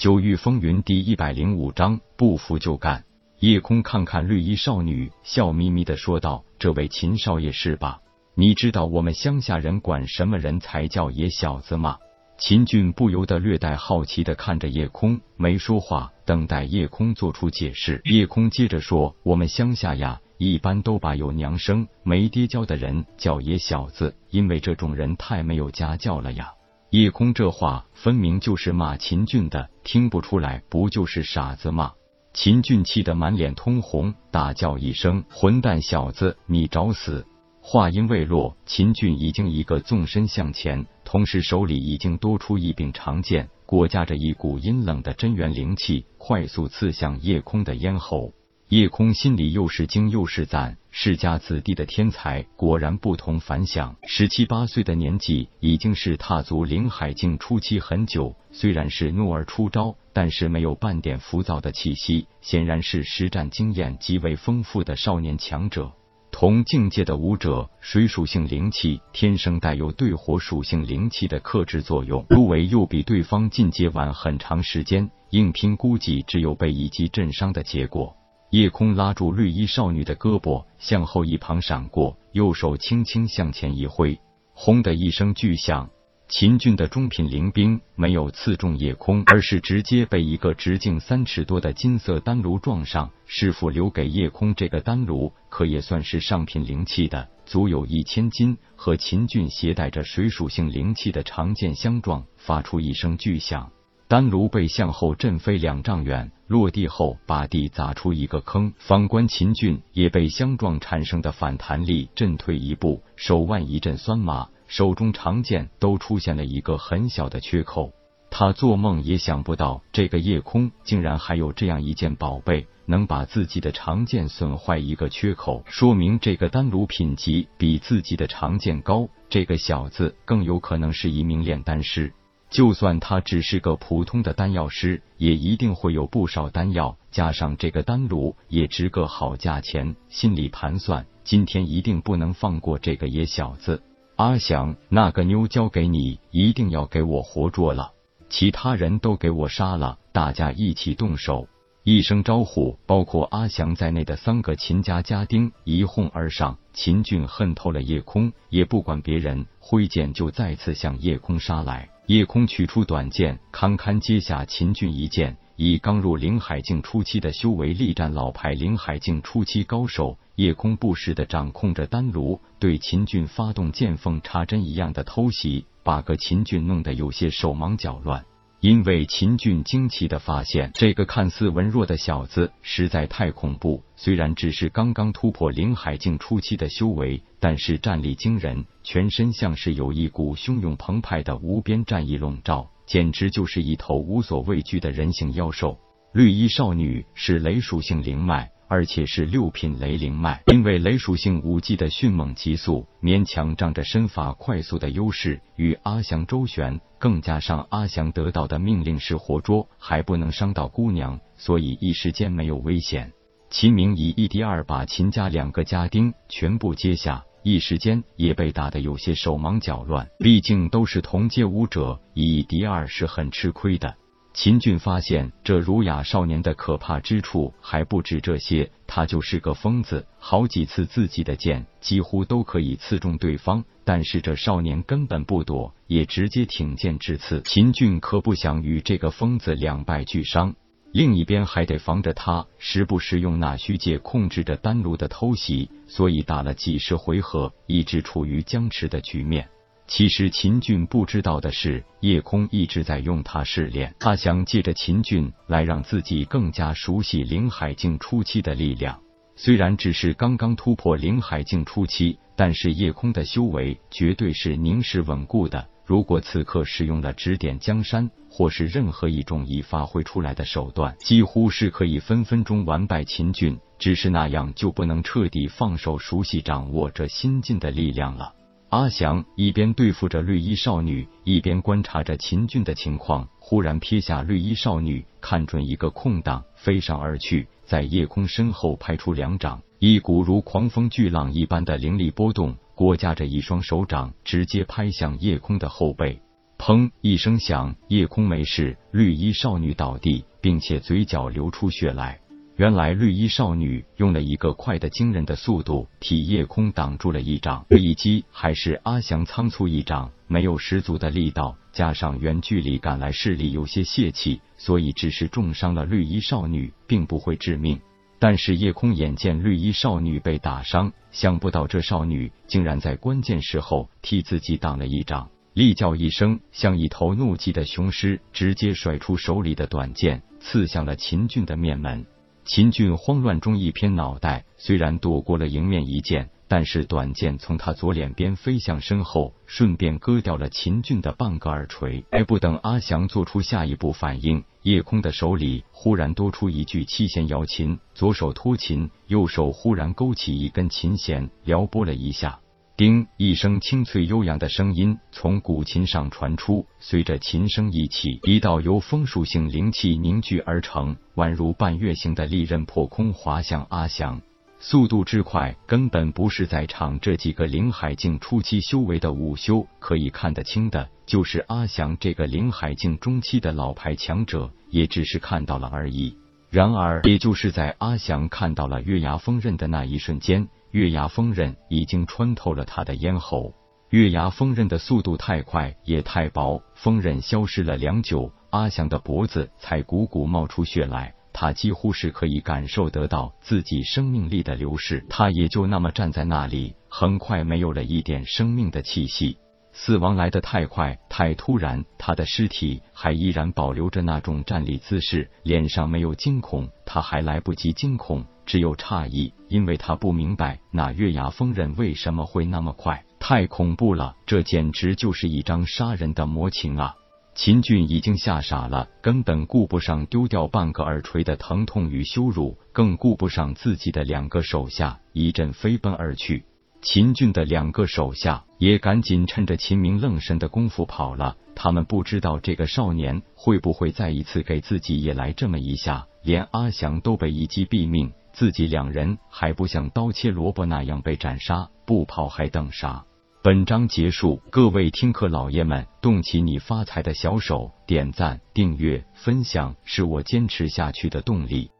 九域风云第一百零五章，不服就干。夜空看看绿衣少女，笑眯眯的说道：“这位秦少爷是吧？你知道我们乡下人管什么人才叫野小子吗？”秦俊不由得略带好奇的看着夜空，没说话，等待夜空做出解释。夜空接着说：“我们乡下呀，一般都把有娘生没爹教的人叫野小子，因为这种人太没有家教了呀。”叶空这话分明就是骂秦俊的，听不出来不就是傻子吗？秦俊气得满脸通红，大叫一声：“混蛋小子，你找死！”话音未落，秦俊已经一个纵身向前，同时手里已经多出一柄长剑，裹夹着一股阴冷的真元灵气，快速刺向叶空的咽喉。叶空心里又是惊又是赞，世家子弟的天才果然不同凡响。十七八岁的年纪，已经是踏足灵海境初期很久。虽然是怒而出招，但是没有半点浮躁的气息，显然是实战经验极为丰富的少年强者。同境界的武者，水属性灵气天生带有对火属性灵气的克制作用，入围又比对方进阶晚很长时间，硬拼估计只有被一击震伤的结果。夜空拉住绿衣少女的胳膊，向后一旁闪过，右手轻轻向前一挥，轰的一声巨响，秦俊的中品灵兵没有刺中夜空，而是直接被一个直径三尺多的金色丹炉撞上。师傅留给夜空这个丹炉，可也算是上品灵气的，足有一千斤，和秦俊携带着水属性灵气的长剑相撞，发出一声巨响。丹炉被向后震飞两丈远，落地后把地砸出一个坑。反观秦俊也被相撞产生的反弹力震退一步，手腕一阵酸麻，手中长剑都出现了一个很小的缺口。他做梦也想不到，这个夜空竟然还有这样一件宝贝，能把自己的长剑损坏一个缺口，说明这个丹炉品级比自己的长剑高。这个小子更有可能是一名炼丹师。就算他只是个普通的丹药师，也一定会有不少丹药，加上这个丹炉也值个好价钱。心里盘算，今天一定不能放过这个野小子。阿祥，那个妞交给你，一定要给我活捉了，其他人都给我杀了，大家一起动手。一声招呼，包括阿祥在内的三个秦家家丁一哄而上。秦俊恨透了夜空，也不管别人，挥剑就再次向夜空杀来。叶空取出短剑，堪堪接下秦俊一剑。以刚入灵海境初期的修为力战老牌灵海境初期高手，夜空不时的掌控着丹炉，对秦俊发动见缝插针一样的偷袭，把个秦俊弄得有些手忙脚乱。因为秦俊惊奇的发现，这个看似文弱的小子实在太恐怖。虽然只是刚刚突破灵海境初期的修为，但是战力惊人，全身像是有一股汹涌澎湃的无边战意笼罩，简直就是一头无所畏惧的人形妖兽。绿衣少女是雷属性灵脉。而且是六品雷灵脉，因为雷属性武技的迅猛急速，勉强仗着身法快速的优势与阿祥周旋，更加上阿祥得到的命令是活捉，还不能伤到姑娘，所以一时间没有危险。秦明以一敌二，把秦家两个家丁全部接下，一时间也被打得有些手忙脚乱。毕竟都是同阶武者，以一敌二是很吃亏的。秦俊发现这儒雅少年的可怕之处还不止这些，他就是个疯子，好几次自己的剑几乎都可以刺中对方，但是这少年根本不躲，也直接挺剑直刺。秦俊可不想与这个疯子两败俱伤，另一边还得防着他时不时用那虚界控制着丹炉的偷袭，所以打了几十回合，一直处于僵持的局面。其实秦俊不知道的是，夜空一直在用他试炼，他想借着秦俊来让自己更加熟悉灵海境初期的力量。虽然只是刚刚突破灵海境初期，但是夜空的修为绝对是凝实稳固的。如果此刻使用了指点江山，或是任何一种已发挥出来的手段，几乎是可以分分钟完败秦俊。只是那样就不能彻底放手，熟悉掌握这新进的力量了。阿祥一边对付着绿衣少女，一边观察着秦俊的情况。忽然瞥下绿衣少女，看准一个空档，飞上而去，在夜空身后拍出两掌，一股如狂风巨浪一般的灵力波动，裹夹着一双手掌，直接拍向夜空的后背。砰一声响，夜空没事，绿衣少女倒地，并且嘴角流出血来。原来绿衣少女用了一个快的惊人的速度替夜空挡住了一掌，这一击还是阿祥仓促一掌，没有十足的力道，加上远距离赶来势力有些泄气，所以只是重伤了绿衣少女，并不会致命。但是夜空眼见绿衣少女被打伤，想不到这少女竟然在关键时候替自己挡了一掌，厉叫一声，像一头怒气的雄狮，直接甩出手里的短剑，刺向了秦俊的面门。秦俊慌乱中一偏脑袋，虽然躲过了迎面一剑，但是短剑从他左脸边飞向身后，顺便割掉了秦俊的半个耳垂。还不等阿祥做出下一步反应，夜空的手里忽然多出一具七弦瑶琴，左手托琴，右手忽然勾起一根琴弦，撩拨了一下。叮一声清脆悠扬的声音从古琴上传出，随着琴声一起，一道由风属性灵气凝聚而成，宛如半月形的利刃破空滑向阿翔，速度之快，根本不是在场这几个灵海境初期修为的武修可以看得清的，就是阿翔这个灵海境中期的老牌强者，也只是看到了而已。然而，也就是在阿翔看到了月牙锋刃的那一瞬间。月牙锋刃已经穿透了他的咽喉，月牙锋刃的速度太快也太薄，锋刃消失了良久，阿祥的脖子才汩汩冒出血来，他几乎是可以感受得到自己生命力的流逝，他也就那么站在那里，很快没有了一点生命的气息。死亡来得太快，太突然，他的尸体还依然保留着那种站立姿势，脸上没有惊恐，他还来不及惊恐。只有诧异，因为他不明白那月牙锋刃为什么会那么快，太恐怖了，这简直就是一张杀人的魔琴啊！秦俊已经吓傻了，根本顾不上丢掉半个耳垂的疼痛与羞辱，更顾不上自己的两个手下，一阵飞奔而去。秦俊的两个手下也赶紧趁着秦明愣神的功夫跑了，他们不知道这个少年会不会再一次给自己也来这么一下，连阿祥都被一击毙命。自己两人还不像刀切萝卜那样被斩杀，不跑还等啥？本章结束，各位听课老爷们，动起你发财的小手，点赞、订阅、分享，是我坚持下去的动力。